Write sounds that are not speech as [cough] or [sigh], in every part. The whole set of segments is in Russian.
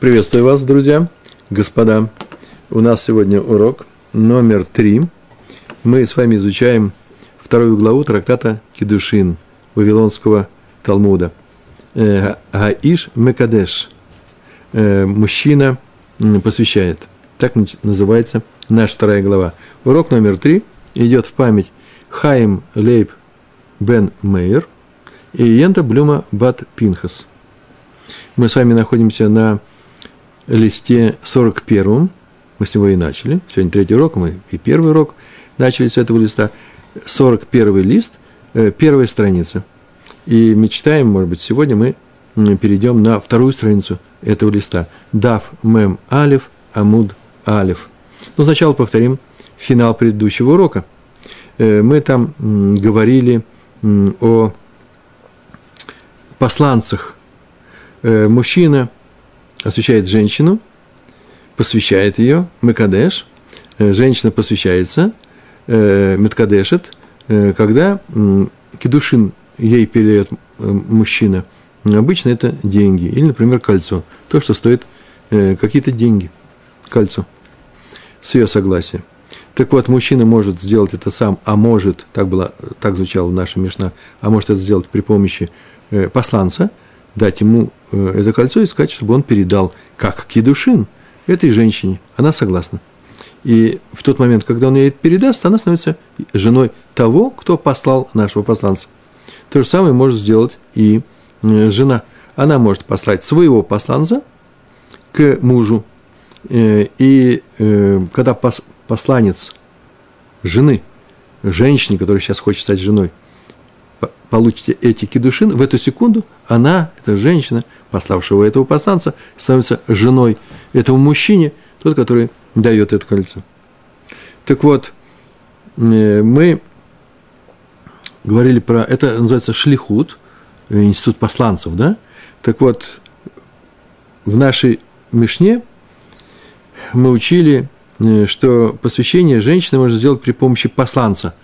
Приветствую вас, друзья, господа. У нас сегодня урок номер три. Мы с вами изучаем вторую главу трактата Кедушин Вавилонского Талмуда. Э, Гаиш Мекадеш. Э, мужчина посвящает. Так называется наша вторая глава. Урок номер три идет в память Хаим Лейб Бен Мейер и Йента Блюма Бат Пинхас. Мы с вами находимся на листе 41, мы с него и начали, сегодня третий урок, мы и первый урок начали с этого листа, 41 лист, э, первая страница. И мечтаем, может быть, сегодня мы перейдем на вторую страницу этого листа. Дав мем алиф амуд алиф. Но сначала повторим финал предыдущего урока. Э, мы там говорили о посланцах. Э, мужчина – освещает женщину, посвящает ее, Мекадеш, э, женщина посвящается, э, Меткадешет, э, когда кедушин ей передает мужчина, обычно это деньги, или, например, кольцо, то, что стоит какие-то деньги, кольцо, с ее согласия. Так вот, мужчина может сделать это сам, а может, так, было, так звучала наша Мишна, а может это сделать при помощи посланца – дать ему э, это кольцо и сказать, чтобы он передал, как кедушин, этой женщине. Она согласна. И в тот момент, когда он ей это передаст, она становится женой того, кто послал нашего посланца. То же самое может сделать и э, жена. Она может послать своего посланца к мужу. Э, и когда посланец жены, женщине, которая сейчас хочет стать женой – получите эти кедушин, в эту секунду она, эта женщина, пославшего этого посланца, становится женой этому мужчине, тот, который дает это кольцо. Так вот, мы говорили про, это называется шлихут, э, институт посланцев, да? Так вот, в нашей Мишне мы учили, э, что посвящение женщины можно сделать при помощи посланца –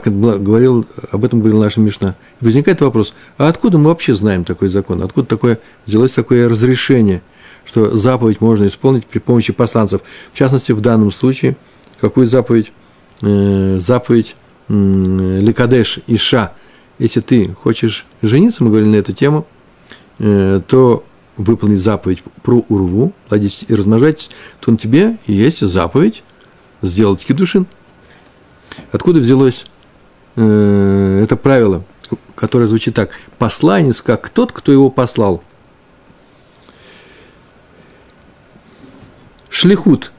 так говорил, об этом говорил наша Мишна. Возникает вопрос, а откуда мы вообще знаем такой закон? Откуда такое, взялось такое разрешение, что заповедь можно исполнить при помощи посланцев? В частности, в данном случае, какую заповедь? Э, заповедь э, Ликадеш Иша. Если ты хочешь жениться, мы говорили на эту тему, э, то выполнить заповедь про урву, плодитесь и размножайтесь, то на тебе есть заповедь сделать кедушин. Откуда взялось Э, это правило, которое звучит так. Посланец, как тот, кто его послал. Шлихут.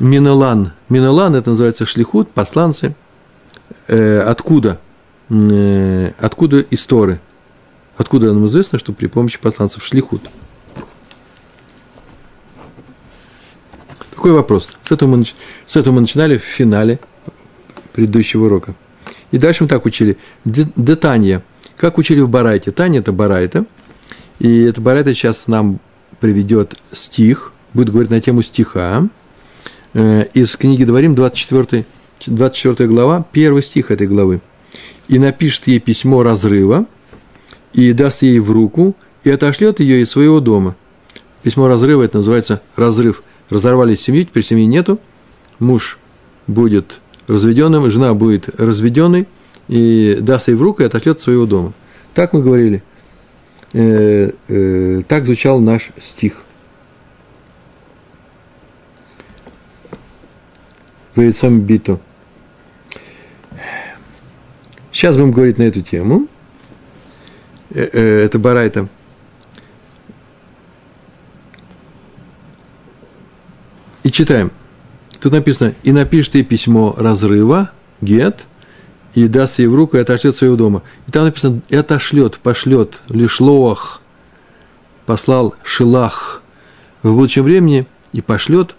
Минелан. Минелан, это называется шлихут, посланцы. Э, откуда? Э, откуда истории? Откуда нам известно, что при помощи посланцев шлихут? Такой вопрос. С этого, мы, с этого мы начинали в финале предыдущего урока. И дальше мы так учили. Детанья. Как учили в Барайте. Таня – это Барайта. И это Барайта сейчас нам приведет стих, будет говорить на тему стиха. Э, из книги Дворим, 24, 24 глава, первый стих этой главы. «И напишет ей письмо разрыва, и даст ей в руку, и отошлет ее из своего дома». Письмо разрыва – это называется разрыв. Разорвались семью, теперь семьи нету, муж будет разведенным, жена будет разведенной и даст ей в руку и отошлет своего дома. Так мы говорили. Э, э, так звучал наш стих. Вейцом бито. Сейчас будем говорить на эту тему. Э, э, это Барайта. И читаем. Тут написано, и напишет ей письмо разрыва, гет, и даст ей в руку и отошлет своего дома. И там написано, и отошлет, пошлет, лишлоах, послал шилах в будущем времени и пошлет,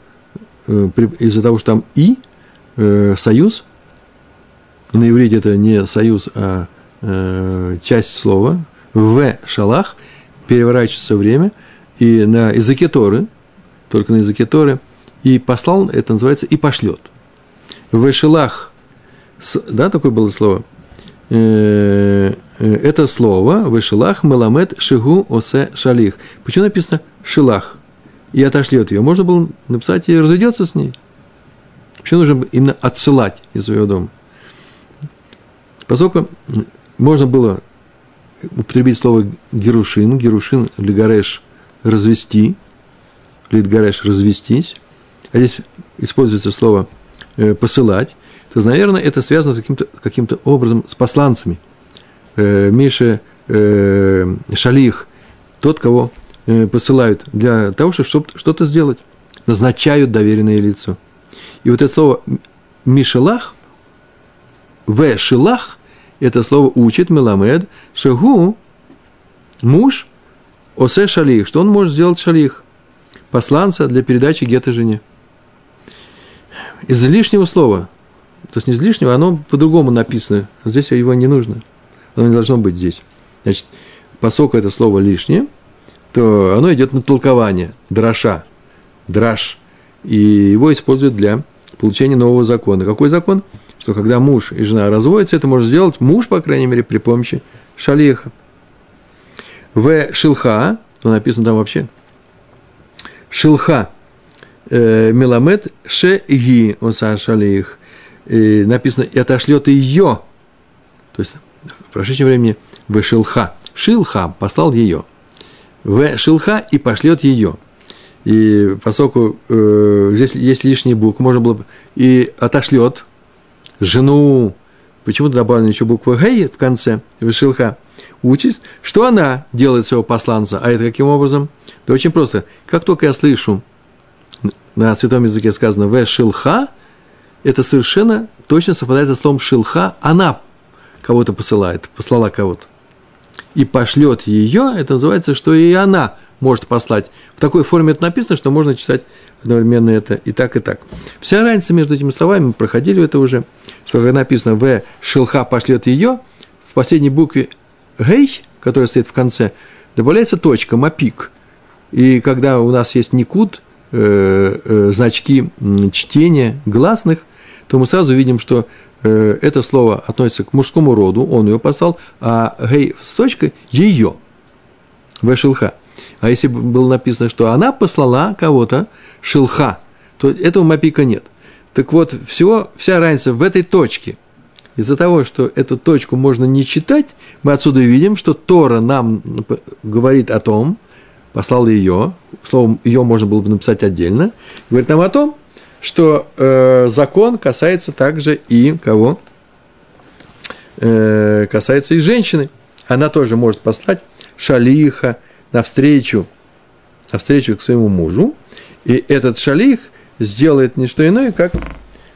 э, из-за того, что там и, э, союз, на иврите это не союз, а э, часть слова, в шалах, переворачивается время, и на языке Торы, только на языке Торы – и послал, это называется, и пошлет. В Эшелах, да, такое было слово, э, э, это слово «вышелах меламет шигу осе шалих». Почему написано «шилах»? И отошлет ее. Можно было написать и разойдется с ней. Почему нужно именно отсылать из своего дома? Поскольку можно было употребить слово герушин, герушин, лигареш – развести, литгареш – развестись, а здесь используется слово э, посылать, то, наверное, это связано с каким-то каким образом с посланцами. Э, Миша э, Шалих, тот, кого посылают для того, чтобы что-то сделать, назначают доверенное лицо. И вот это слово Мишелах, В Шилах, это слово учит Меламед, Шагу, муж, Осе Шалих, что он может сделать Шалих, посланца для передачи гетто жене. Из лишнего слова, то есть не из лишнего, оно по-другому написано. Здесь его не нужно. Оно не должно быть здесь. Значит, поскольку это слово лишнее, то оно идет на толкование, дроша, драж, и его используют для получения нового закона. Какой закон? Что когда муж и жена разводятся, это может сделать муж, по крайней мере, при помощи шалиха. В шилха, то написано там вообще, шилха – Меламед Шеги Оса Шалих. И написано, и отошлет ее. То есть в прошедшем времени в Шилха. Послал ее. В Шилха и пошлет ее. И поскольку э, здесь есть лишний букв, можно было бы и отошлет жену, почему-то добавлена еще буква Гей в конце, Вишилха, учит, что она делает своего посланца. А это каким образом? Да очень просто. Как только я слышу на святом языке сказано «в шилха», это совершенно точно совпадает со словом «шилха», она кого-то посылает, послала кого-то. И пошлет ее, это называется, что и она может послать. В такой форме это написано, что можно читать одновременно это и так, и так. Вся разница между этими словами, мы проходили это уже, что когда написано «в шилха пошлет ее», в последней букве «гей», которая стоит в конце, добавляется точка, мапик. И когда у нас есть никуд – значки чтения гласных, то мы сразу видим, что э, это слово относится к мужскому роду, он ее послал, а гей с точкой – ее, вешилха. А если бы было написано, что она послала кого-то, шилха, то этого мапика нет. Так вот, всего, вся разница в этой точке. Из-за того, что эту точку можно не читать, мы отсюда видим, что Тора нам говорит о том, послал ее, словом, ее можно было бы написать отдельно, говорит нам о том, что э, закон касается также и кого? Э, касается и женщины. Она тоже может послать шалиха навстречу, навстречу к своему мужу, и этот шалих сделает не что иное, как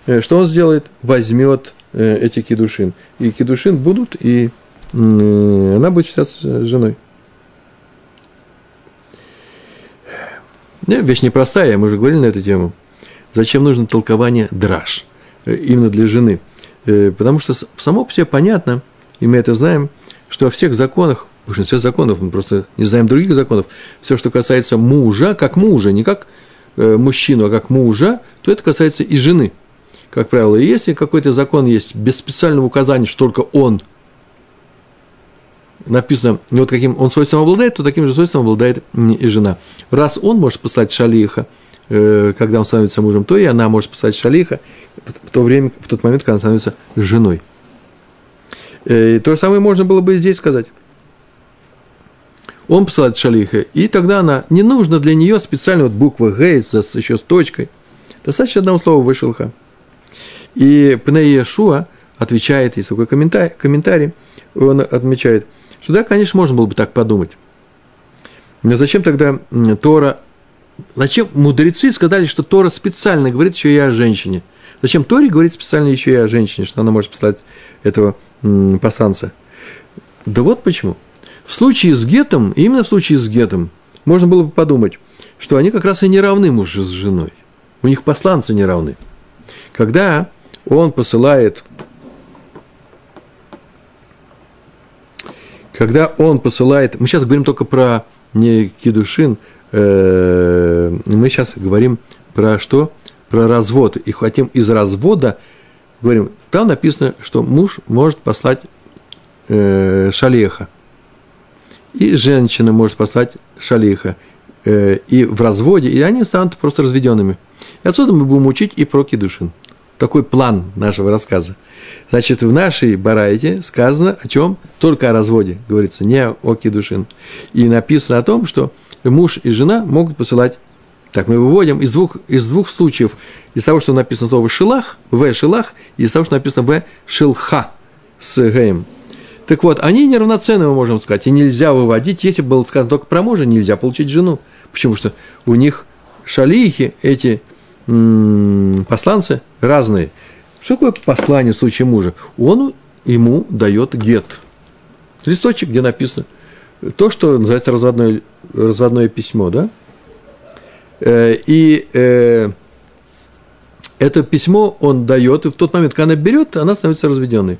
э, что он сделает? Возьмет э, эти кедушин. И кедушин будут, и э, она будет считаться женой. Не, вещь непростая, мы уже говорили на эту тему. Зачем нужно толкование драж э, именно для жены? Э, потому что само по себе понятно, и мы это знаем, что во всех законах, в большинстве законов, мы просто не знаем других законов, все, что касается мужа, как мужа, не как э, мужчину, а как мужа, то это касается и жены. Как правило, если какой-то закон есть без специального указания, что только он – написано, вот каким он свойством обладает, то таким же свойством обладает и жена. Раз он может послать шалиха, э, когда он становится мужем, то и она может послать шалиха в то время, в тот момент, когда она становится женой. Э, и то же самое можно было бы и здесь сказать. Он посылает шалиха, и тогда она, не нужно для нее специально вот буква Г еще с точкой. Достаточно одного слова вышелха. И Пней Шуа отвечает, есть такой комментарий, комментарий, он отмечает – что да, конечно, можно было бы так подумать. Но зачем тогда Тора... Зачем мудрецы сказали, что Тора специально говорит еще и о женщине? Зачем Торе говорит специально еще и о женщине, что она может послать этого посланца? Да вот почему. В случае с Гетом, именно в случае с Гетом, можно было бы подумать, что они как раз и не равны муж с женой. У них посланцы не равны. Когда он посылает когда он посылает, мы сейчас говорим только про не кидушин, э, мы сейчас говорим про что? Про развод. И хотим из развода, говорим, там написано, что муж может послать э, шалеха. И женщина может послать шалиха э, и в разводе, и они станут просто разведенными. И отсюда мы будем учить и про кедушин. Такой план нашего рассказа. Значит, в нашей барайте сказано о чем? Только о разводе, говорится, не о кедушин. И написано о том, что муж и жена могут посылать так, мы выводим из двух, из двух случаев. Из того, что написано слово «шилах», «в шилах», и из того, что написано «в шилха» с «гэем». Так вот, они неравноценны, мы можем сказать, и нельзя выводить, если было сказано только про мужа, нельзя получить жену. Почему? Что у них шалихи, эти посланцы разные. Что такое послание в случае мужа? Он ему дает гет. Листочек, где написано то, что называется разводное, разводное письмо, да? Э, и э, это письмо он дает, и в тот момент, когда она берет, она становится разведенной.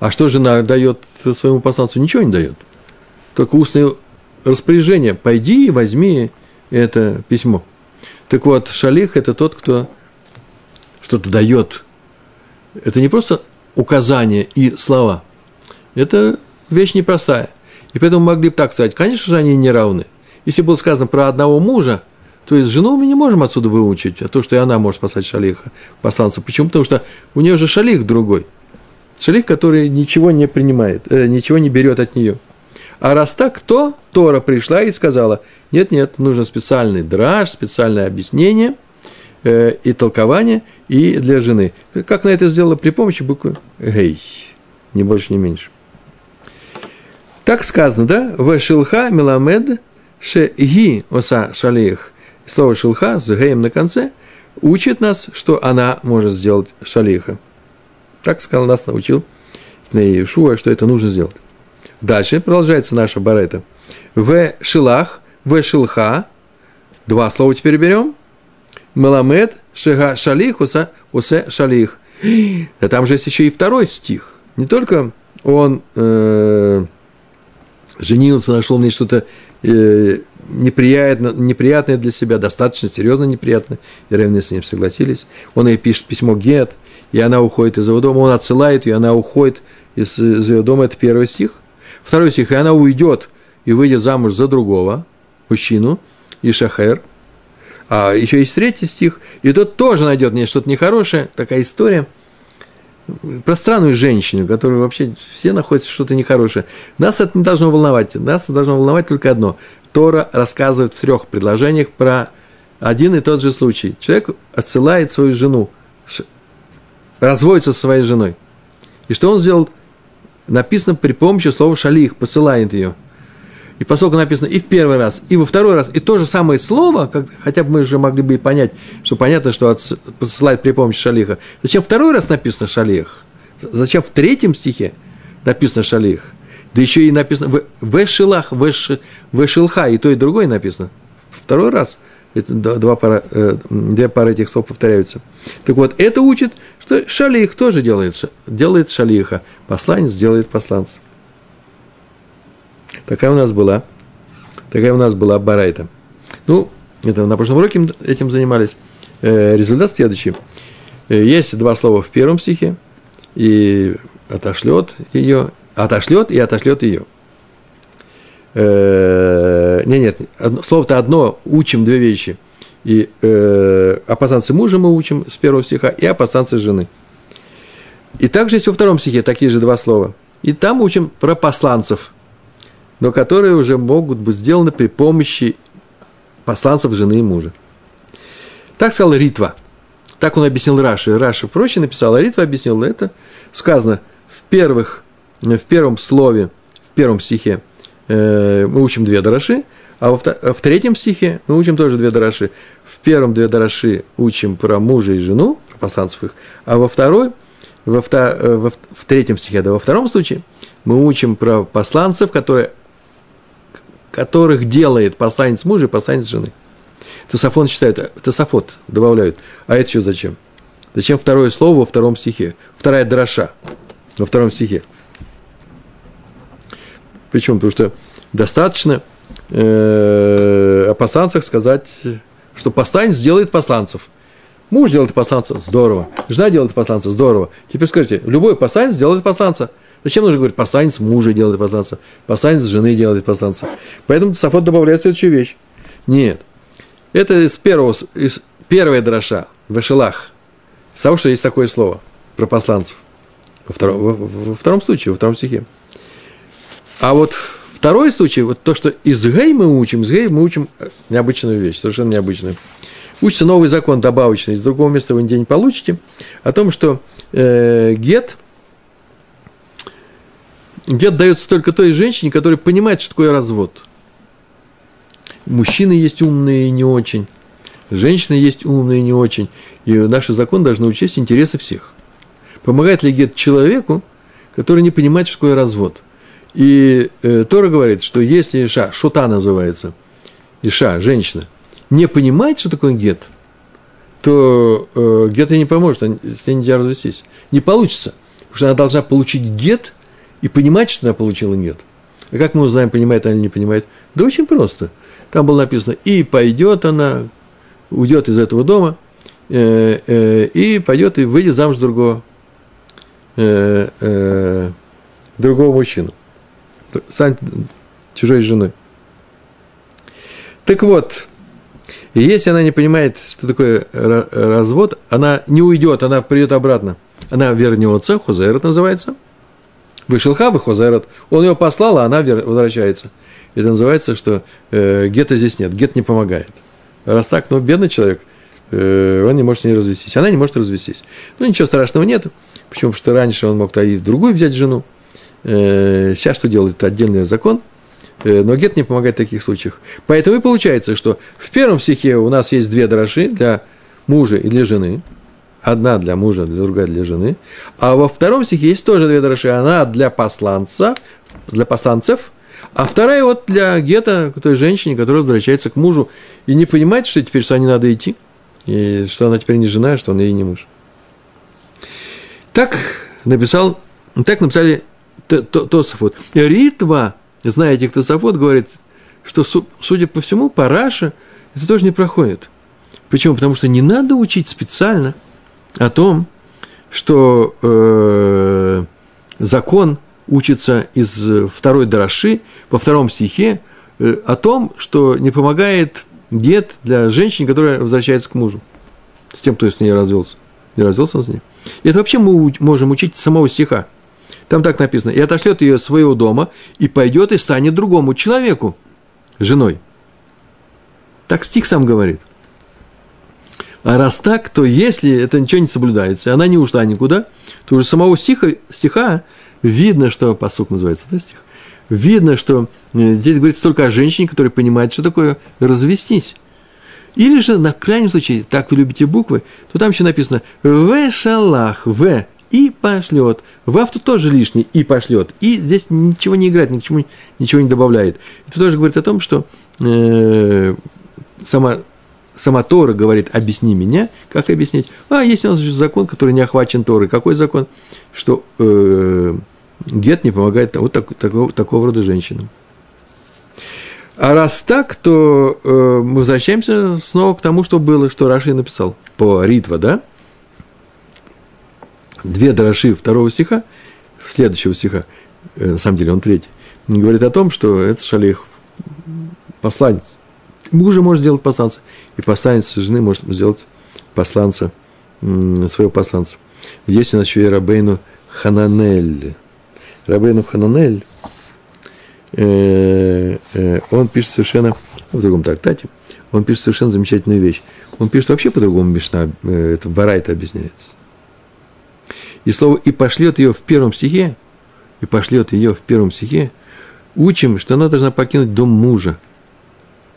А что жена дает своему посланцу? Ничего не дает. Только устное распоряжение. Пойди и возьми это письмо. Так вот, шалих – это тот, кто что-то дает. Это не просто указания и слова. Это вещь непростая. И поэтому могли бы так сказать, конечно же, они не равны. Если было сказано про одного мужа – то есть жену мы не можем отсюда выучить, а то, что и она может послать шалиха, посланца. Почему? Потому что у нее же шалих другой. Шалих, который ничего не принимает, э, ничего не берет от нее. А раз так, то Тора пришла и сказала, нет-нет, нужен специальный драж, специальное объяснение э, и толкование и для жены. Как на это сделала при помощи буквы «гей», ни больше, ни меньше. Так сказано, да? В шилха меламед ше ги оса шалих слово шелха с геем на конце учит нас, что она может сделать шалиха. Так сказал, нас научил Иешуа, что это нужно сделать. Дальше продолжается наша барета. В шилах, в шилха, два слова теперь берем. Маламед, шега шалих, уса, усе шалих. А там же есть еще и второй стих. Не только он э, женился, нашел мне что-то э, неприятно, неприятное для себя, достаточно серьезно неприятное, и равны с ним согласились. Он ей пишет письмо Гет, и она уходит из его дома, он отсылает ее, она уходит из, из ее дома, это первый стих. Второй стих, и она уйдет и выйдет замуж за другого мужчину, и Шахер. А еще есть третий стих, и тот тоже найдет мне что-то нехорошее, такая история – про странную женщину, которая вообще все находятся что-то нехорошее. Нас это не должно волновать. Нас должно волновать только одно. Тора рассказывает в трех предложениях про один и тот же случай. Человек отсылает свою жену, разводится со своей женой. И что он сделал? Написано при помощи слова шалих, посылает ее. И поскольку написано и в первый раз, и во второй раз, и то же самое слово, как, хотя бы мы уже могли бы и понять, что понятно, что от, посылает при помощи шалиха. Зачем второй раз написано шалих? Зачем в третьем стихе написано шалих? Да еще и написано в, в шилах, в, в шилха, и то, и другое написано. Второй раз это два пара, э, две пары этих слов повторяются. Так вот, это учит, что шалих тоже делает, делает шалиха, посланец делает посланца. Такая у нас была, такая у нас была барайта. Ну, это на прошлом уроке этим занимались. Э, результат следующий. Э, есть два слова в первом стихе, и отошлет ее, отошлет и отошлет ее. Э, нет, нет, слово-то одно, учим две вещи. И э, о мужа мы учим с первого стиха, и о жены. И также есть во втором стихе такие же два слова. И там учим про посланцев, но которые уже могут быть сделаны при помощи посланцев жены и мужа. Так сказал Ритва. Так он объяснил Раши. Раши проще написал, а Ритва объяснил это. Сказано в первых в первом слове, в первом стихе э, мы учим две дараши, а во, в третьем стихе мы учим тоже две дараши. В первом две дараши учим про мужа и жену, про посланцев их, а во второй, во, э, во, в третьем стихе, да во втором случае мы учим про посланцев, которые, которых делает посланец мужа и посланец жены. Тософон считает, Тософот добавляют. А это что зачем? Зачем второе слово во втором стихе? Вторая дроша во втором стихе. Почему? Потому что достаточно э, о посланцах сказать, что посланец делает посланцев. Муж делает посланца, здорово. Жена делает посланца, здорово. Теперь скажите, любой посланец делает посланца. Зачем нужно говорить, посланец мужа делает посланца, посланец жены делает посланца? Поэтому Тософот добавляет следующую вещь. Нет. Это из первого, из первой дроша, в Эшелах. С того, что есть такое слово про посланцев. Во втором, во, во втором случае, во втором стихе. А вот второй случай, вот то, что из Гей мы учим, из Гей мы учим необычную вещь, совершенно необычную. Учится новый закон добавочный, из другого места вы нигде не получите, о том, что э, гет, гет дается только той женщине, которая понимает, что такое развод. Мужчины есть умные и не очень, женщины есть умные и не очень, и наши законы должны учесть интересы всех. Помогает ли гет человеку, который не понимает, что такое развод? И э, Тора говорит, что если Иша, шута называется, Иша, женщина, не понимает, что такое гет, то э, гет ей не поможет, с ней нельзя развестись. Не получится, потому что она должна получить гет и понимать, что она получила гет. А как мы узнаем, понимает она или не понимает? Да очень просто. Там было написано, и пойдет она, уйдет из этого дома, э, э, и пойдет и выйдет замуж другого, э, э, другого мужчину. Станет чужой женой. Так вот, и если она не понимает, что такое развод, она не уйдет, она придет обратно. Она вернется, Хозерот называется. Вышел Хавы Хозерот. Он ее послал, а она возвращается. Это называется, что э, гетто здесь нет, гет не помогает. Раз так, ну, бедный человек, э, он не может не развестись. Она не может развестись. Ну, ничего страшного нет. Почему? Потому что раньше он мог-то и другую взять жену. Э, сейчас что делает? Это отдельный закон – Э, но гет не помогает в таких случаях. Поэтому и получается, что в первом стихе у нас есть две дрожи для мужа и для жены. Одна для мужа, другая для жены. А во втором стихе есть тоже две дрожи. Одна для посланца, для посланцев, а вторая вот для гета, той женщине, которая возвращается к мужу и не понимает, что теперь что не надо идти, и что она теперь не жена, что он ей не муж. Так написал, так написали Тософот. Ритва знаете, кто Тософот говорит, что, судя по всему, параша это тоже не проходит. Почему? Потому что не надо учить специально о том, что э, закон учится из второй дораши, во втором стихе, э, о том, что не помогает дед для женщины, которая возвращается к мужу, с тем, кто с ней развелся. Не развелся он с ней. И это вообще мы можем учить самого стиха. Там так написано, и отошлет ее своего дома, и пойдет и станет другому человеку, женой. Так стих сам говорит. А раз так, то если это ничего не соблюдается, и она не ушла никуда, то уже самого стиха, стиха видно, что посук называется, да, стих? Видно, что э, здесь говорится только о женщине, которая понимает, что такое развестись. Или же, на крайнем случае, так вы любите буквы, то там еще написано «в шалах», «в», и пошлет. В авто тоже лишний и пошлет. И здесь ничего не играет, ничего, ничего не добавляет. Это тоже говорит о том, что э, сама, сама Тора говорит, объясни меня. Как объяснить? А, есть у нас закон, который не охвачен Торой. Какой закон? Что э, гет не помогает вот так, такого, такого рода женщинам. А раз так, то э, мы возвращаемся снова к тому, что было, что Раши написал по Ритва, да? Две дрожи второго стиха, следующего стиха, э, на самом деле он третий, говорит о том, что это шалих, посланец. Мужа может сделать посланца, и посланец жены может сделать посланца, своего посланца. Есть у нас еще и Рабейну Хананель. Рабейну Хананель, э, э, он пишет совершенно, в другом трактате, он пишет совершенно замечательную вещь. Он пишет вообще по-другому Мишна, это Барайта объясняется. И слово «и пошлет ее» в первом стихе, и пошлет ее в первом стихе, учим, что она должна покинуть дом мужа.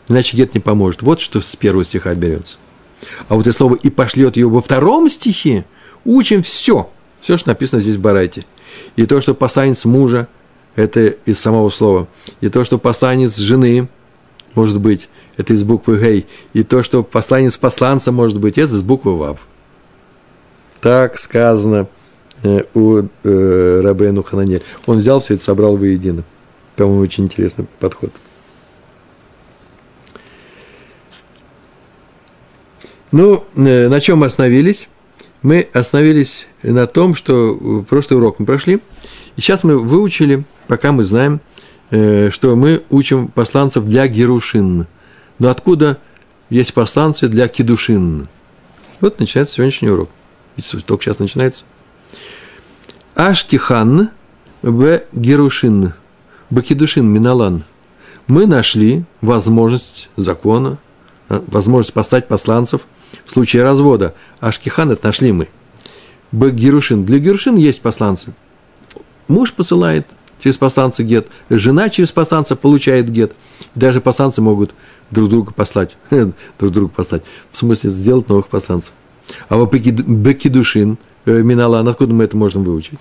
Иначе гет не поможет. Вот что с первого стиха берется. А вот и слово «и пошлет ее» во втором стихе, учим все. Все, что написано здесь в Барайте. И то, что посланец мужа, это из самого слова. И то, что посланец жены, может быть, это из буквы Гей. И то, что посланец посланца, может быть, это из буквы Вав. Так сказано у э, Рабену Хананель. Он взял все это, собрал воедино. По-моему, очень интересный подход. Ну, э, на чем мы остановились? Мы остановились на том, что прошлый урок мы прошли, И сейчас мы выучили, пока мы знаем, э, что мы учим посланцев для Герушин. Но откуда есть посланцы для Кедушин? Вот начинается сегодняшний урок. Только сейчас начинается. Ашкихан в Герушин. Бакидушин Миналан. Мы нашли возможность закона, э, возможность поставить посланцев в случае развода. Ашкихан это нашли мы. Бакгерушин. Для Герушин есть посланцы. Муж посылает через посланца гет, жена через посланца получает гет. Даже посланцы могут друг друга послать, [laughs] друг друга послать, в смысле сделать новых посланцев. А вот Бекидушин, Миналан, откуда мы это можем выучить?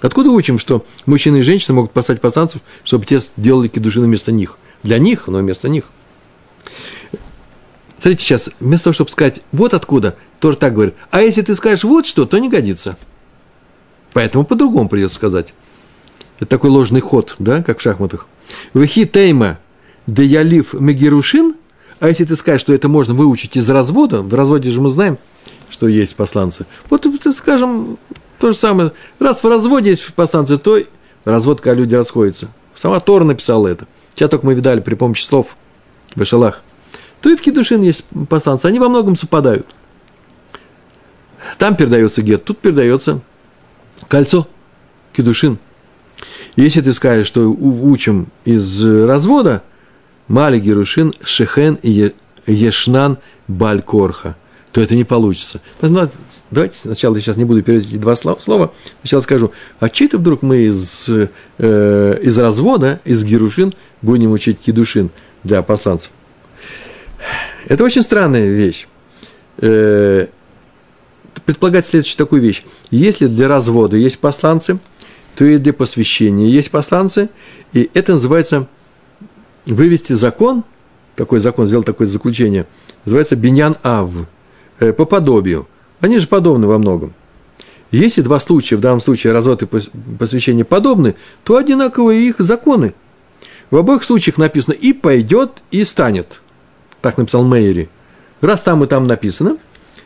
Откуда учим, что мужчины и женщины могут послать посланцев, чтобы те сделали кедушин вместо них? Для них, но вместо них. Смотрите сейчас, вместо того, чтобы сказать вот откуда, тоже так говорит. А если ты скажешь вот что, то не годится. Поэтому по-другому придется сказать. Это такой ложный ход, да, как в шахматах. Вехи тейма де ялив мегерушин, а если ты скажешь, что это можно выучить из развода, в разводе же мы знаем, что есть посланцы. Вот, скажем, то же самое. Раз в разводе есть посланцы, то развод, когда люди расходятся. Сама Тора написала это. Сейчас только мы видали при помощи слов в Эшалах. То и в Кедушин есть посланцы. Они во многом совпадают. Там передается гет, тут передается кольцо, кедушин. Если ты скажешь, что учим из развода, Мали Герушин, Шехен и Ешнан Балькорха – то это не получится. Давайте сначала, я сейчас не буду переводить два слова, сначала скажу, а че это вдруг мы из, э, из развода, из Герушин, будем учить Кедушин для посланцев? Это очень странная вещь. Э, предполагать следующую такую вещь. Если для развода есть посланцы, то и для посвящения есть посланцы, и это называется вывести закон, такой закон, сделал такое заключение, называется Биньян Ав – по подобию. Они же подобны во многом. Если два случая, в данном случае развод и посвящение подобны, то одинаковые их законы. В обоих случаях написано «и пойдет, и станет». Так написал Мейри. Раз там и там написано,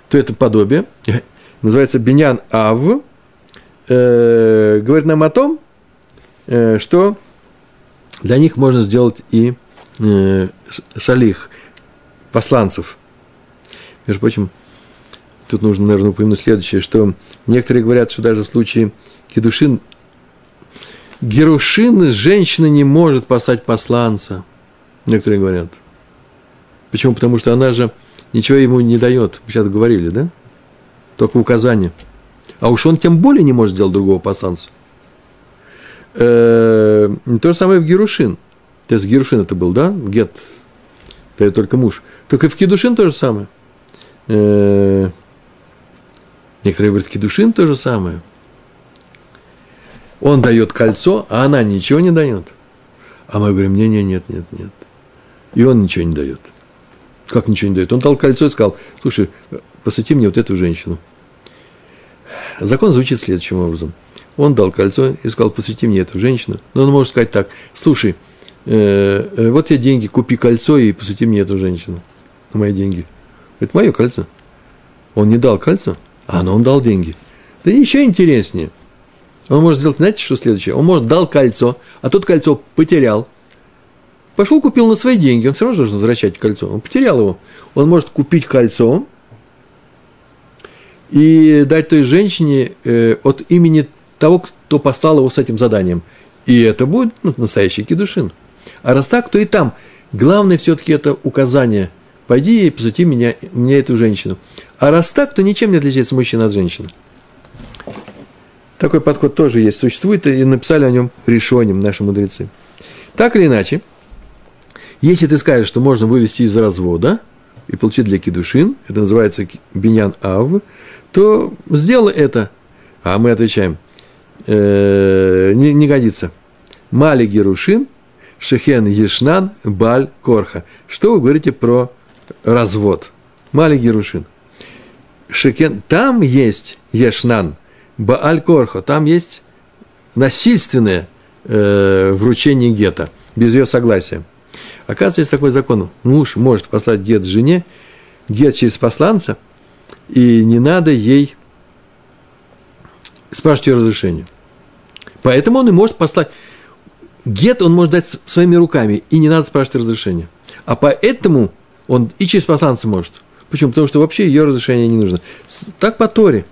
то это подобие, [laughs] называется Бенян Ав, э, говорит нам о том, э, что для них можно сделать и э, шалих, посланцев. Между прочим, Тут нужно, наверное, упомянуть следующее, что некоторые говорят, что даже в случае кедушин, герушин женщина не может послать посланца. Некоторые говорят. Почему? Потому что она же ничего ему не дает. Сейчас говорили, да? Только указание. А уж он тем более не может сделать другого посланца. Э, то же самое в Герушин. То есть Герушин это был, да? Гет. Это только муж. Только и в Кедушин то же самое. Э, Некоторые говорят, кедушин то же самое. Он дает кольцо, а она ничего не дает. А мы говорим, нет, нет, нет, нет, нет. И он ничего не дает. Как ничего не дает? Он дал кольцо и сказал, слушай, посвяти мне вот эту женщину. Закон звучит следующим образом. Он дал кольцо и сказал, посвяти мне эту женщину. Но он может сказать так, слушай, э, э, вот тебе деньги, купи кольцо и посвяти мне эту женщину. На мои деньги. Это мое кольцо. Он не дал кольцо, а, ну он дал деньги. Да еще интереснее. Он может сделать, знаете, что следующее? Он может дал кольцо, а тот кольцо потерял. Пошел, купил на свои деньги, он все равно должен возвращать кольцо. Он потерял его. Он может купить кольцо и дать той женщине э, от имени того, кто послал его с этим заданием. И это будет ну, настоящий кедушин. А раз так, то и там. Главное все-таки это указание. Пойди и посвяти меня, мне эту женщину. А раз так, то ничем не отличается мужчина от женщины. Такой подход тоже есть, существует, и написали о нем решением наши мудрецы. Так или иначе, если ты скажешь, что можно вывести из развода и получить для кедушин, это называется биньян ав, то сделай это. А мы отвечаем, э, не, не годится. Мали герушин, шехен ешнан, баль корха. Что вы говорите про развод? Мали герушин. Шекен, там есть Ешнан, Бааль Корхо, там есть насильственное э, вручение гета, без ее согласия. Оказывается, есть такой закон. Муж может послать гет жене, гет через посланца, и не надо ей спрашивать ее разрешение. Поэтому он и может послать. Гет он может дать своими руками, и не надо спрашивать разрешения. А поэтому он и через посланца может. Почему? Потому что вообще ее разрешение не нужно. Так по Торе.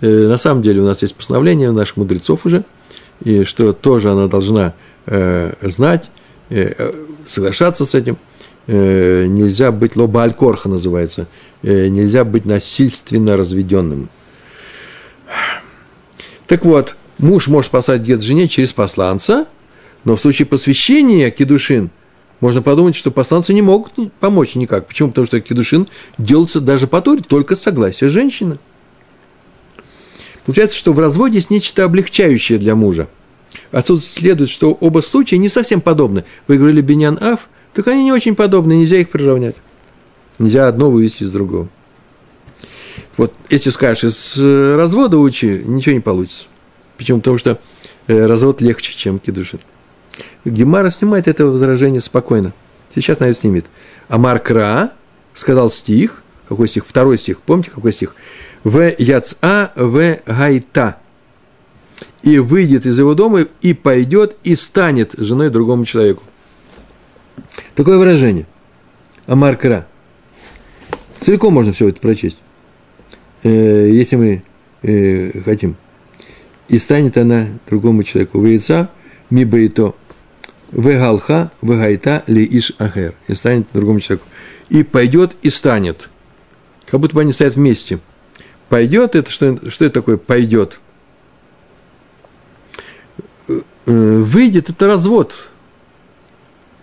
Э, на самом деле у нас есть постановление наших мудрецов уже, и что тоже она должна э, знать, э, соглашаться с этим. нельзя быть лоба корха называется. нельзя быть насильственно разведенным. Так вот, муж может послать гет жене через посланца, но в случае посвящения кедушин можно подумать, что посланцы не могут помочь никак. Почему? Потому что кедушин делается даже по Торе только с согласия женщины. Получается, что в разводе есть нечто облегчающее для мужа. А тут следует, что оба случая не совсем подобны. Вы говорили Бенян Аф, так они не очень подобны, нельзя их приравнять. Нельзя одно вывести из другого. Вот если скажешь, из э, развода учи, ничего не получится. Почему? Потому что э, развод легче, чем кедушин. Гемара снимает это возражение спокойно. Сейчас, наверное, снимет. А Маркра сказал стих, какой стих? Второй стих. Помните, какой стих? В яца в гайта. И выйдет из его дома и пойдет и станет женой другому человеку. Такое выражение. Амаркра. Целиком можно все это прочесть, э, если мы э, хотим. И станет она другому человеку. Выйца ми бейто Вегалха, вегайта ли иш ахер. И станет другому человеку. И пойдет и станет. Как будто бы они стоят вместе. Пойдет, это что, что это такое пойдет? Э, выйдет, это развод.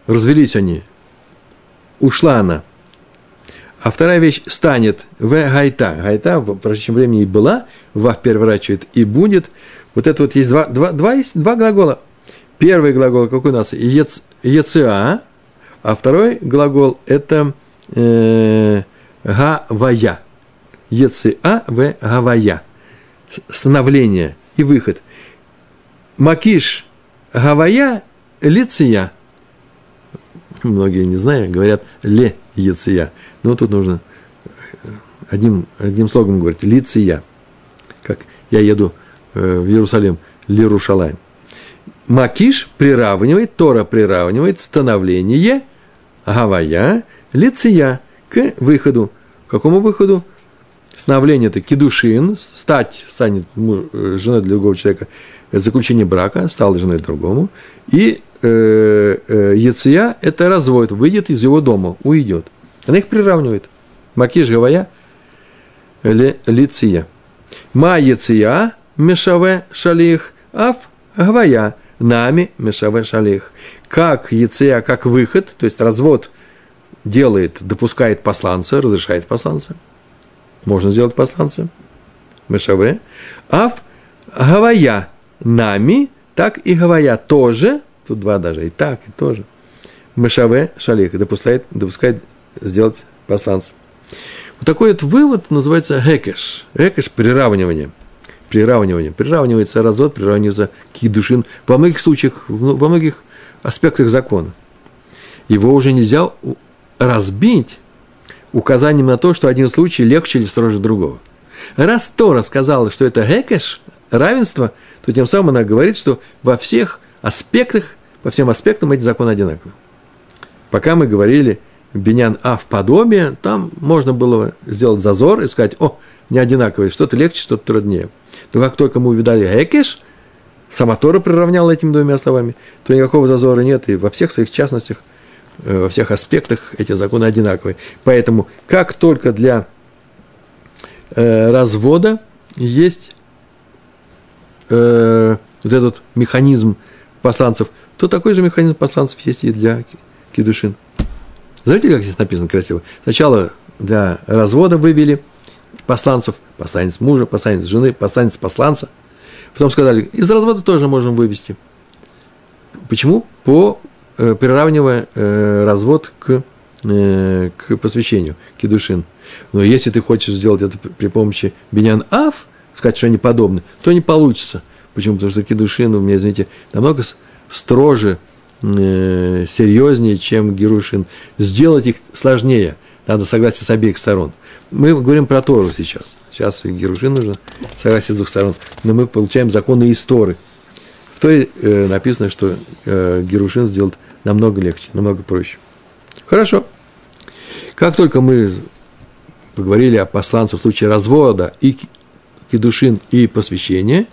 Развелись они. Ушла она. А вторая вещь станет в гайта. Гайта в прошедшем времени и была, вах переворачивает и будет. Вот это вот есть два, два, два, есть два глагола – Первый глагол какой у нас? Ец, еца, а второй глагол – это э, гавая. Еца в гавая. Становление и выход. Макиш гавая лиция. Многие не знают, говорят ле еция. Но тут нужно одним, одним слогом говорить лиция. Как я еду э, в Иерусалим, Лирушалайм. Макиш приравнивает, Тора приравнивает становление Гавая, лиция к выходу. К какому выходу? Становление это кедушин, стать, станет э, женой другого человека, заключение брака, стал женой другому. И э, э, яция – это развод, выйдет из его дома, уйдет. Она их приравнивает. Макиш Гавая, лиция. Ма яция, мешаве шалих, аф Гавая – нами мешаве шалих. Как яция, как выход, то есть развод делает, допускает посланца, разрешает посланца. Можно сделать посланца. Мешаве. Ав гавая нами, так и гавая тоже, тут два даже, и так, и тоже. Мешаве шалих, допускает, допускает сделать посланца. Вот такой вот вывод называется гекеш. Гекеш – приравнивание – приравнивание. Приравнивается развод, приравнивается кидушин во многих случаях, во многих аспектах закона. Его уже нельзя разбить указанием на то, что один случай легче или строже другого. Раз Тора сказала, что это гекеш, равенство, то тем самым она говорит, что во всех аспектах, по всем аспектам эти законы одинаковы. Пока мы говорили Бенян А в подобие, там можно было сделать зазор и сказать, о, не одинаковые, что-то легче, что-то труднее. Но как только мы увидали Экеш, сама Тора приравняла этими двумя словами, то никакого зазора нет, и во всех своих частностях, э, во всех аспектах эти законы одинаковые. Поэтому, как только для э, развода есть э, вот этот механизм посланцев, то такой же механизм посланцев есть и для кедушин. Знаете, как здесь написано красиво? Сначала для развода вывели – посланцев, посланец мужа, посланец жены, посланец посланца. Потом сказали, из развода тоже можем вывести. Почему? По э, приравнивая э, развод к, э, к посвящению, кедушин. Но если ты хочешь сделать это при помощи бенян аф, сказать, что они подобны, то не получится. Почему? Потому что кедушин, у меня, извините, намного строже, э, серьезнее, чем герушин. Сделать их сложнее. Надо согласие с обеих сторон – мы говорим про Тору сейчас. Сейчас Герушин нужно, согласие с двух сторон. Но мы получаем законы из Торы. Торе э, написано, что э, Герушин сделать намного легче, намного проще. Хорошо. Как только мы поговорили о посланцах в случае развода и кедушин, и посвящения,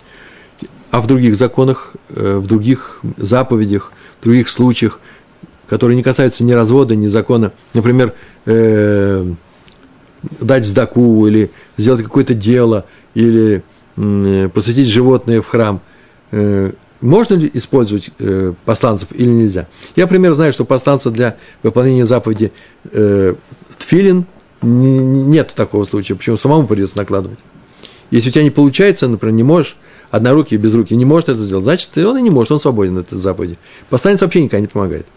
а в других законах, э, в других заповедях, в других случаях, которые не касаются ни развода, ни закона, например, э, дать сдаку или сделать какое-то дело, или э, посвятить животное в храм, э, можно ли использовать э, посланцев или нельзя? Я, например, знаю, что посланца для выполнения заповеди тфилин нет такого случая, почему самому придется накладывать. Если у тебя не получается, например, не можешь, однорукий без руки не может это сделать, значит, он и не может, он свободен от этой заповеди. Посланец вообще никогда не помогает.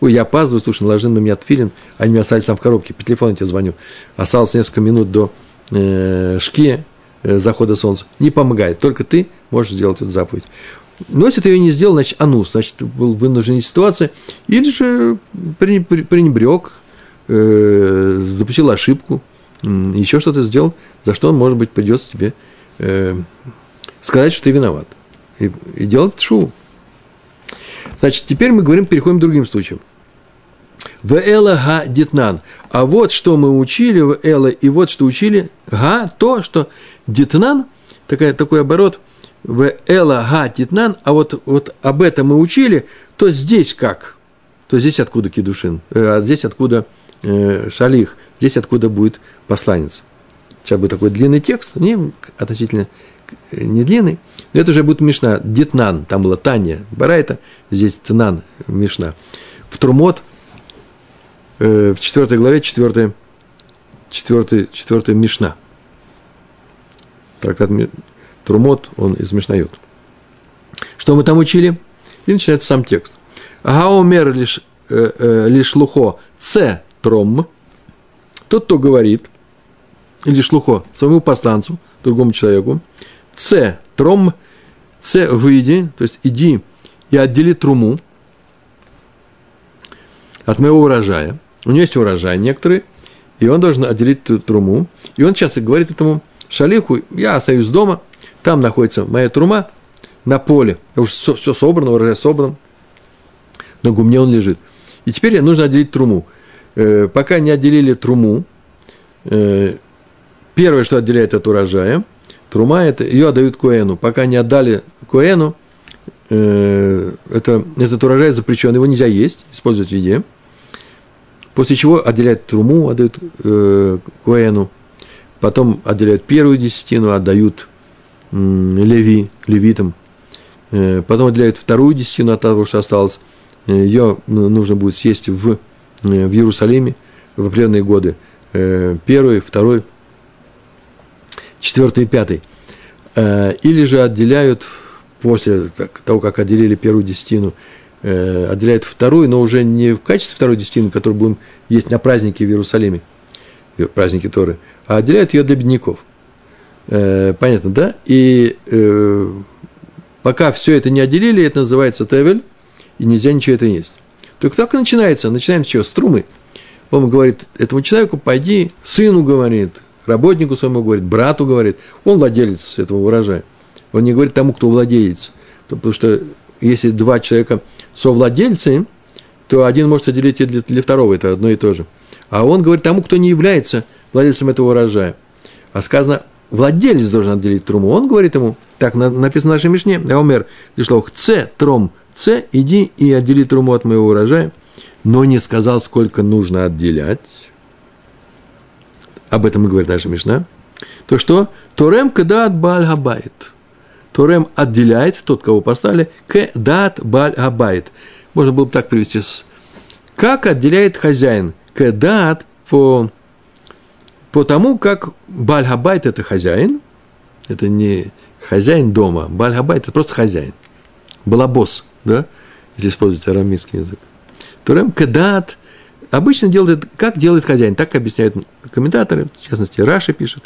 Ой, я опаздываю, слушай, наложи на меня тфилин, они меня остались там в коробке, по телефону тебе звоню. Осталось несколько минут до э, шки, э, захода солнца. Не помогает, только ты можешь сделать эту заповедь. Но если ты ее не сделал, значит, анус, значит, был вынужден ситуация, или же пренебрег, э, допустил ошибку, еще что-то сделал, за что, может быть, придется тебе э, сказать, что ты виноват. И, и делать шу. Значит, теперь мы говорим, переходим к другим случаям. В эла га дитнан. А вот что мы учили в эла, и вот что учили га, то, что дитнан, такая, такой оборот, в эла га дитнан, а вот, вот об этом мы учили, то здесь как? То здесь откуда кедушин, э, а здесь откуда э, шалих, здесь откуда будет посланец. Сейчас будет такой длинный текст, не относительно не длинный, но это уже будет Мишна, Дитнан, там была Таня, Барайта, здесь Тнан, Мишна. В Трумот, э, в 4 главе, 4, 4, 4 Мишна. Трактат Трумот, он из Мишнают. Что мы там учили? И начинается сам текст. Гаомер лишь, э, э, лишь лухо ц тром, тот, кто говорит, или шлухо, своему посланцу, другому человеку, С, тром, С, выйди, то есть иди и отдели труму от моего урожая. У него есть урожай некоторые, и он должен отделить труму. И он часто говорит этому шалиху, я остаюсь дома, там находится моя трума на поле, уже все, все собрано, урожай собран, на гумне он лежит. И теперь нужно отделить труму. Э, пока не отделили труму, э, Первое, что отделяет от урожая, трума, это ее отдают Коэну. Пока не отдали Коэну, э, это, этот урожай запрещен, его нельзя есть, использовать в еде. После чего отделяют труму, отдают э, Коэну. Потом отделяют первую десятину, отдают э, леви, левитам. Э, потом отделяют вторую десятину от того, что осталось. Э, ее нужно будет съесть в, э, в Иерусалиме в определенные годы. Э, первый, второй, четвертый и пятый. Э, или же отделяют после того, как отделили первую десятину, э, отделяют вторую, но уже не в качестве второй десятины, которую будем есть на празднике в Иерусалиме, праздники Торы, а отделяют ее для бедняков. Э, понятно, да? И пока все это не отделили, это называется тевель, и нельзя ничего это есть. Только так и начинается. Начинаем с чего? С трумы. Он говорит этому человеку, пойди, сыну говорит, работнику своему говорит, брату говорит, он владелец этого урожая. Он не говорит тому, кто владелец. Потому что если два человека совладельцы, то один может отделить для, для второго, это одно и то же. А он говорит тому, кто не является владельцем этого урожая. А сказано, владелец должен отделить труму. Он говорит ему, так написано в нашей Мишне, Аумер, Лишлох, Ц, тром, Ц, иди и отдели труму от моего урожая, но не сказал, сколько нужно отделять об этом и говорит наша Мишна, то что Торем кадат баль габайт. Торем отделяет, тот, кого поставили, кадат баль габайт. Можно было бы так привести. Как отделяет хозяин? Кадат по, по тому, как баль габайт – это хозяин, это не хозяин дома, баль габайт – это просто хозяин. Была босс, да, если использовать арамейский язык. Торем кадат – Обычно делает, как делает хозяин, так объясняют комментаторы, в частности, Раши пишет.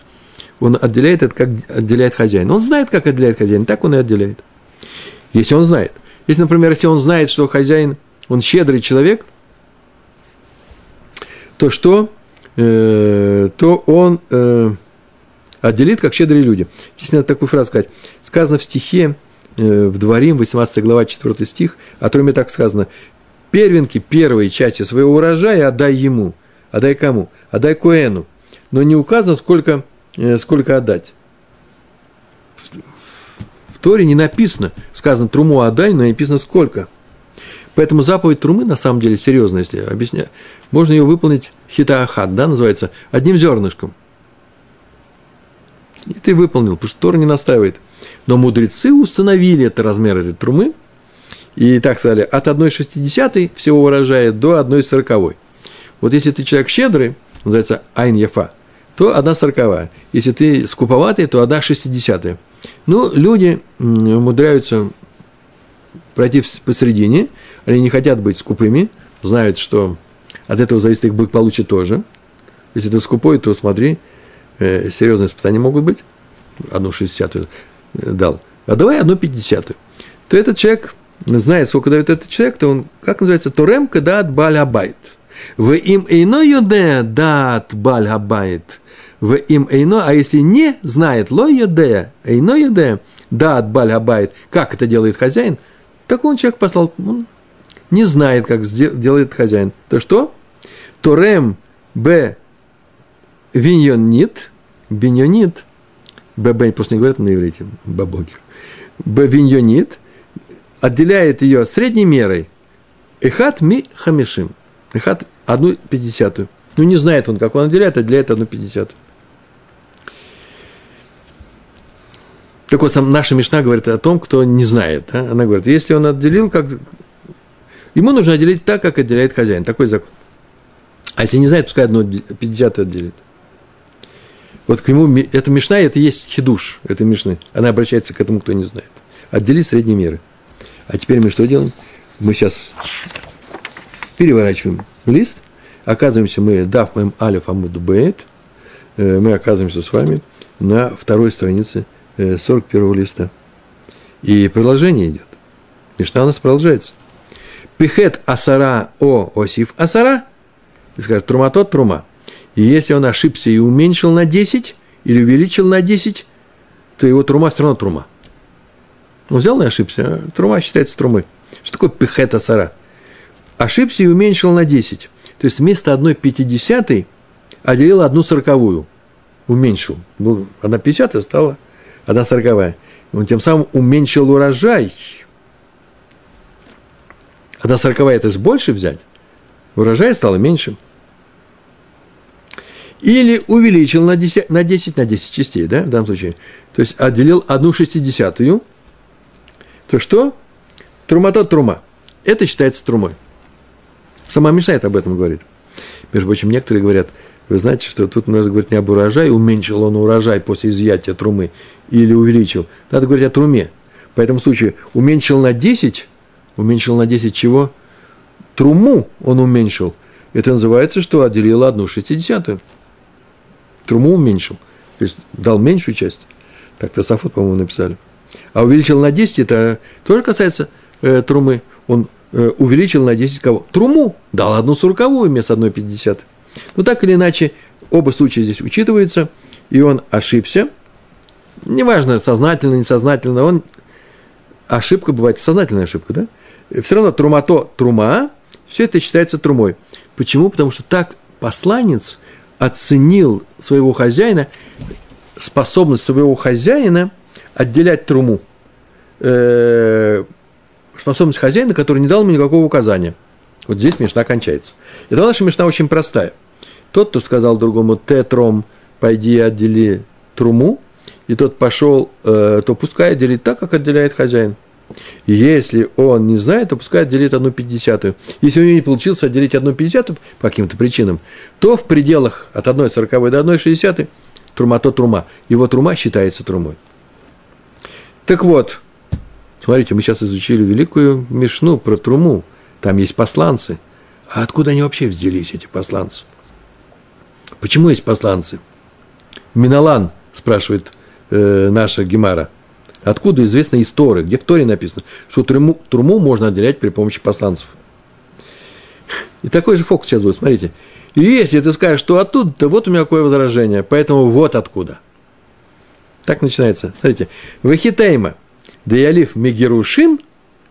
Он отделяет это, как отделяет хозяин. Он знает, как отделяет хозяин, так он и отделяет. Если он знает. Если, например, если он знает, что хозяин, он щедрый человек, то что? Э, то он э, отделит, как щедрые люди. Здесь надо такую фразу сказать. Сказано в стихе э, в Дворим, 18 глава, 4 стих, о Труме так сказано, первенки первой части своего урожая отдай ему. Отдай кому? Отдай Коэну. Но не указано, сколько, э, сколько отдать. В Торе не написано, сказано Труму отдай, но не написано сколько. Поэтому заповедь Трумы на самом деле серьезная, если объяснять. Можно ее выполнить хитаахат, да, называется, одним зернышком. И ты выполнил, потому что Тора не настаивает. Но мудрецы установили это размер этой трумы, и так сказали, от 1,60 всего урожая до 1,40. Вот если ты человек щедрый, называется айн яфа, то 1,40. Если ты скуповатый, то 1,60. Ну, люди умудряются пройти посередине, они не хотят быть скупыми, знают, что от этого зависит их благополучие тоже. Если ты скупой, то смотри, э, серьезные испытания могут быть. Одну шестидесятую дал. А давай одну пятидесятую. То этот человек знает, сколько дает этот человек, то он, как называется, торем кадат баль абайт. В им эйно йоде дат баль абайт. В им эйно, а если не знает ло йоде, эйно йоде дат баль абайт, как это делает хозяин, так он человек послал, он не знает, как делает хозяин. То что? Торем б виньонит, биньонит, б просто не говорят на иврите, бабокер, б виньонит, отделяет ее средней мерой, эхат ми хамишим, эхат одну пятидесятую. Ну, не знает он, как он отделяет, отделяет одну пятидесятую. Так вот, наша Мишна говорит о том, кто не знает. Да? Она говорит, если он отделил, как... ему нужно отделить так, как отделяет хозяин. Такой закон. А если не знает, пускай одну 50 отделит. Вот к нему, это Мишна, это есть хидуш, это Мишны. Она обращается к этому, кто не знает. Отдели средние меры. А теперь мы что делаем? Мы сейчас переворачиваем лист, оказываемся мы дав моим алиф амуд бейт, э, мы оказываемся с вами на второй странице 41 э, листа. И продолжение идет. Мишна у нас продолжается. Пихет асара о осиф асара – и скажет, трума тот трума. И если он ошибся и уменьшил на 10, или увеличил на 10, то его трума все равно трума. Он взял и ошибся, трума считается трумой. Что такое пехета сара? Ошибся и уменьшил на 10. То есть вместо одной пятидесятой отделил одну сороковую. Уменьшил. Был одна пятидесятая, стала одна сороковая. Он тем самым уменьшил урожай. Одна сороковая – это же больше взять урожая стало меньше. Или увеличил на 10, на 10, на 10 частей, да, в данном случае. То есть отделил одну шестидесятую, то что? Труматот трума. Это считается трумой. Сама Мишна об этом говорит. Между прочим, некоторые говорят, вы знаете, что тут у нас говорит не об урожае, уменьшил он урожай после изъятия трумы или увеличил. Надо говорить о труме. По этому случаю уменьшил на 10, уменьшил на 10 чего? Труму он уменьшил. Это называется, что отделил одну шестидесятую. Труму уменьшил. То есть дал меньшую часть. Так-то Сафот, по-моему, написали. А увеличил на 10, это тоже касается э, трумы. Он э, увеличил на 10 кого? Труму. Дал одну сороковую вместо одной пятьдесят. Ну, так или иначе, оба случая здесь учитываются. И он ошибся. Неважно, сознательно, несознательно. Он... Ошибка бывает, сознательная ошибка, да? Все равно трумато трума, все это считается трумой. Почему? Потому что так посланец оценил своего хозяина, способность своего хозяина отделять труму. Э, способность хозяина, который не дал ему никакого указания. Вот здесь мешна кончается. И тогда наша мешна очень простая. Тот, кто сказал другому «тетром», пойди отдели труму, и тот пошел, э, то пускай отделит так, как отделяет хозяин. Если он не знает, то пускай отделит одну пятидесятую. Если у него не получилось отделить одну пятидесятую по каким-то причинам, то в пределах от одной сороковой до одной шестидесятой трума то трума. Его трума считается трумой. Так вот, смотрите, мы сейчас изучили великую мешну про труму. Там есть посланцы. А откуда они вообще взялись, эти посланцы? Почему есть посланцы? Миналан, спрашивает э, наша Гемара – Откуда известно из где в Торе написано, что труму, труму можно отделять при помощи посланцев. И такой же фокус сейчас будет, смотрите. И если ты скажешь, что оттуда, то вот у меня какое возражение, поэтому вот откуда. Так начинается. Смотрите. Вахитейма. Да и алиф мегерушин,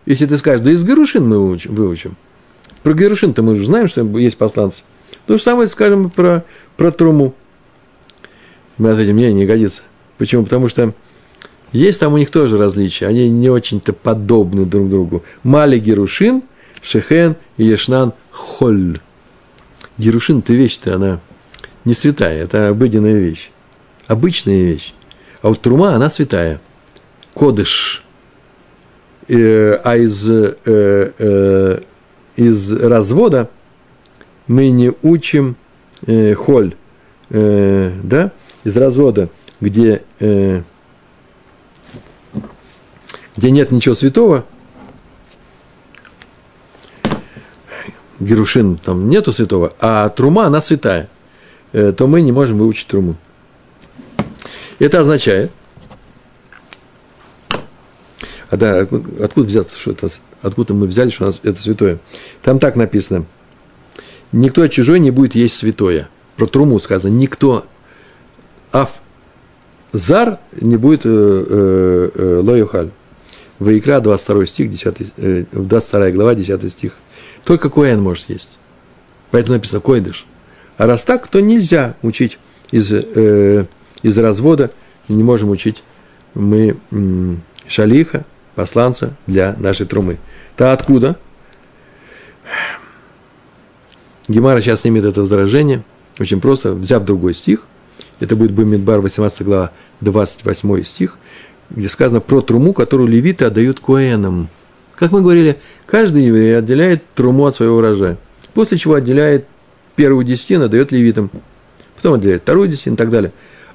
если ты скажешь, да из Герушин мы выучим. Про Герушин-то мы уже знаем, что есть посланцы. То же самое скажем про, про Труму. Мы ответим, не, не годится. Почему? Потому что есть там у них тоже различия. Они не очень-то подобны друг другу. Мали Герушин, Шехен и Ешнан Холь. Герушин – это вещь-то, она не святая, это обыденная вещь. Обычная вещь. А вот трума, она святая. Кодыш. Э, а из, э, э, из развода мы не учим э, холь. Э, да? Из развода, где, э, где нет ничего святого, Герушин там нету святого, а трума, она святая, э, то мы не можем выучить труму. Это означает, а да, откуда взяться, что это, откуда мы взяли, что у нас это святое? Там так написано. Никто чужой не будет есть святое. Про труму сказано. Никто аф зар не будет э, э, э, лоюхаль. Ваикра, 22 стих, 10, э, 22 глава, 10 стих. Только Коэн может есть. Поэтому написано Койдыш. А раз так, то нельзя учить из, э, из развода, не можем учить мы шалиха, посланца для нашей трумы. То откуда? Гемара сейчас снимет это возражение, очень просто, взяв другой стих, это будет Бамидбар, 18 глава, 28 стих, где сказано про труму, которую левиты отдают коэнам – как мы говорили, каждый еврей отделяет труму от своего урожая. После чего отделяет первую десятину, дает левитам. Потом отделяет вторую десятину и так далее.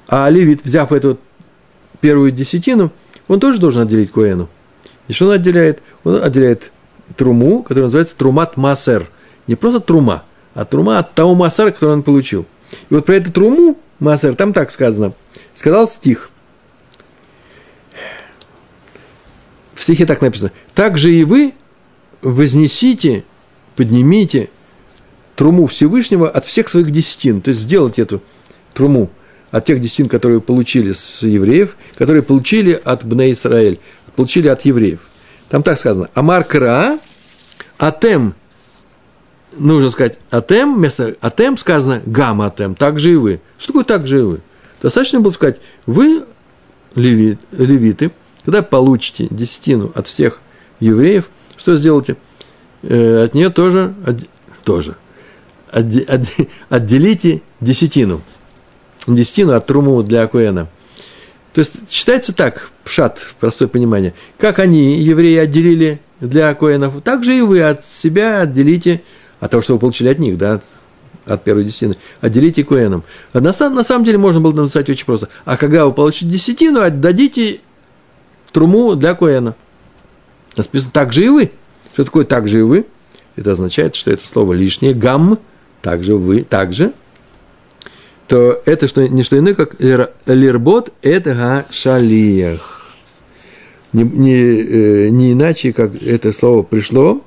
А левит, взяв эту первую десятину, он тоже должен отделить коэну. И что он отделяет? Он отделяет труму, которая называется трумат масер. Не просто трума, а трума от того масера, который он получил. И вот про эту труму масер, там так сказано. Сказал стих – в стихе так написано. Также и вы вознесите, поднимите труму Всевышнего от всех своих десятин. То есть сделайте эту труму от тех десятин, которые получили с евреев, которые получили от Бне Исраэль, получили от евреев. Там так сказано. Амар Кра, Атем, нужно сказать Атем, вместо Атем сказано Гам Атем, так же и вы. Что такое так же и вы? Достаточно было сказать, вы, левит, левиты, когда получите десятину от всех евреев, что сделайте? Э, от нее тоже, от, тоже отде, от, отделите десятину. Десятину от труму для Акуэна. То есть считается так, пшат, простое понимание. Как они, евреи, отделили для Акуэнов, так же и вы от себя отделите от того, что вы получили от них, да, от, от первой десятины, отделите Куэнам. На, на самом деле можно было написать очень просто. А когда вы получите десятину, отдадите труму для Коэна. Написано так же и вы. Что такое так же и вы? Это означает, что это слово лишнее, гам, также вы, также, то это что, не что иное, как лирбот, это гашалиях. Не, не, э, не иначе, как это слово пришло,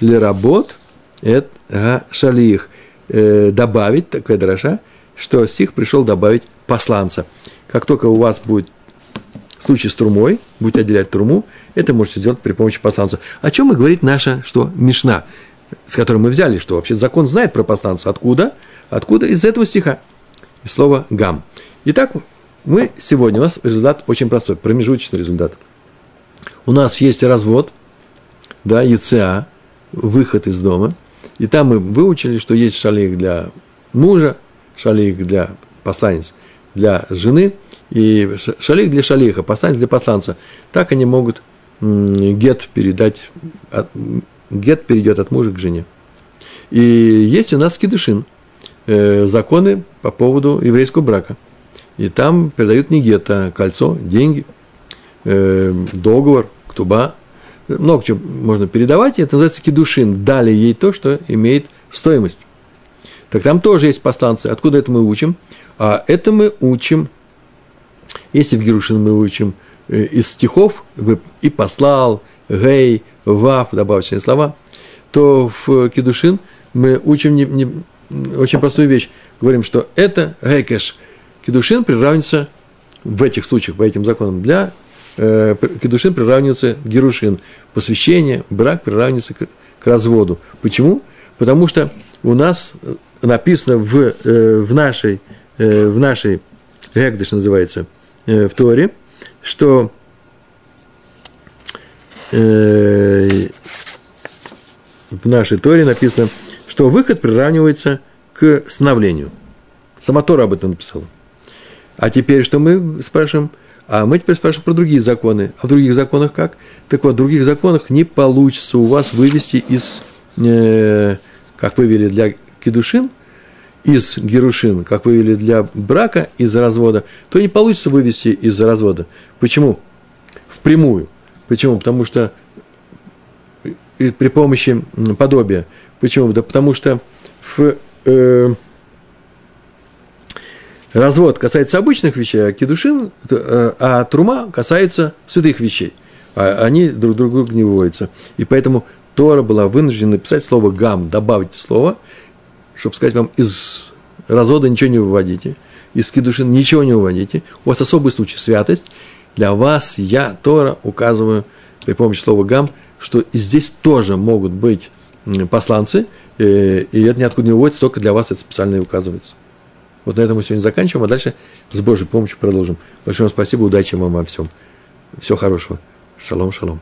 лиработ, это гашалиях. Э, добавить, такая дроша, что стих пришел добавить посланца. Как только у вас будет в случае с трумой, будете отделять труму, это можете сделать при помощи посланца. О чем и говорит наша, что, Мишна, с которой мы взяли, что вообще закон знает про посланца. Откуда? Откуда? Из этого стиха. Из слова «гам». Итак, мы сегодня, у нас результат очень простой, промежуточный результат. У нас есть развод, да, ЕЦА, выход из дома, и там мы выучили, что есть шалик для мужа, шалик для посланец для жены – и шалих для шалиха, посланец для посланца. Так они могут гет передать, гет перейдет от мужа к жене. И есть у нас кидышин, э, законы по поводу еврейского брака. И там передают не гет, а кольцо, деньги, э, договор, ктуба. Много чего можно передавать, и это называется кидушин. Дали ей то, что имеет стоимость. Так там тоже есть посланцы. Откуда это мы учим? А это мы учим – если в Герушин мы учим э, из стихов и послал, гей, вав, добавочные слова, то в Кедушин мы учим не, не, очень простую вещь. Говорим, что это гейкеш. Кедушин приравнивается в этих случаях, по этим законам, для э, кедушин приравнивается к герушин. Посвящение, брак приравнивается к, к разводу. Почему? Потому что у нас написано в, э, в нашей, э, в нашей Гэгдыш называется, э, в Торе, что э, в нашей Торе написано, что выход приравнивается к становлению. Сама Тора об этом написала. А теперь что мы спрашиваем? А мы теперь спрашиваем про другие законы. А в других законах как? Так вот, в других законах не получится у вас вывести из, э, как вывели для кедушин, из герушин, как вывели для брака, из развода, то не получится вывести из развода. Почему? Впрямую. Почему? Потому что при помощи подобия. Почему? Да потому что в, э, развод касается обычных вещей, а кедушин, э, а трума касается святых вещей. А они друг другу не выводятся. И поэтому Тора была вынуждена написать слово «гам», добавить слово, чтобы сказать вам, из развода ничего не выводите, из кедушин ничего не выводите. У вас особый случай – святость. Для вас я, Тора, указываю при помощи слова «гам», что и здесь тоже могут быть посланцы, э, и это ниоткуда не выводится, только для вас это специально и указывается. Вот на этом мы сегодня заканчиваем, а дальше с Божьей помощью продолжим. Большое вам спасибо, удачи вам во всем. Всего хорошего. Шалом, шалом.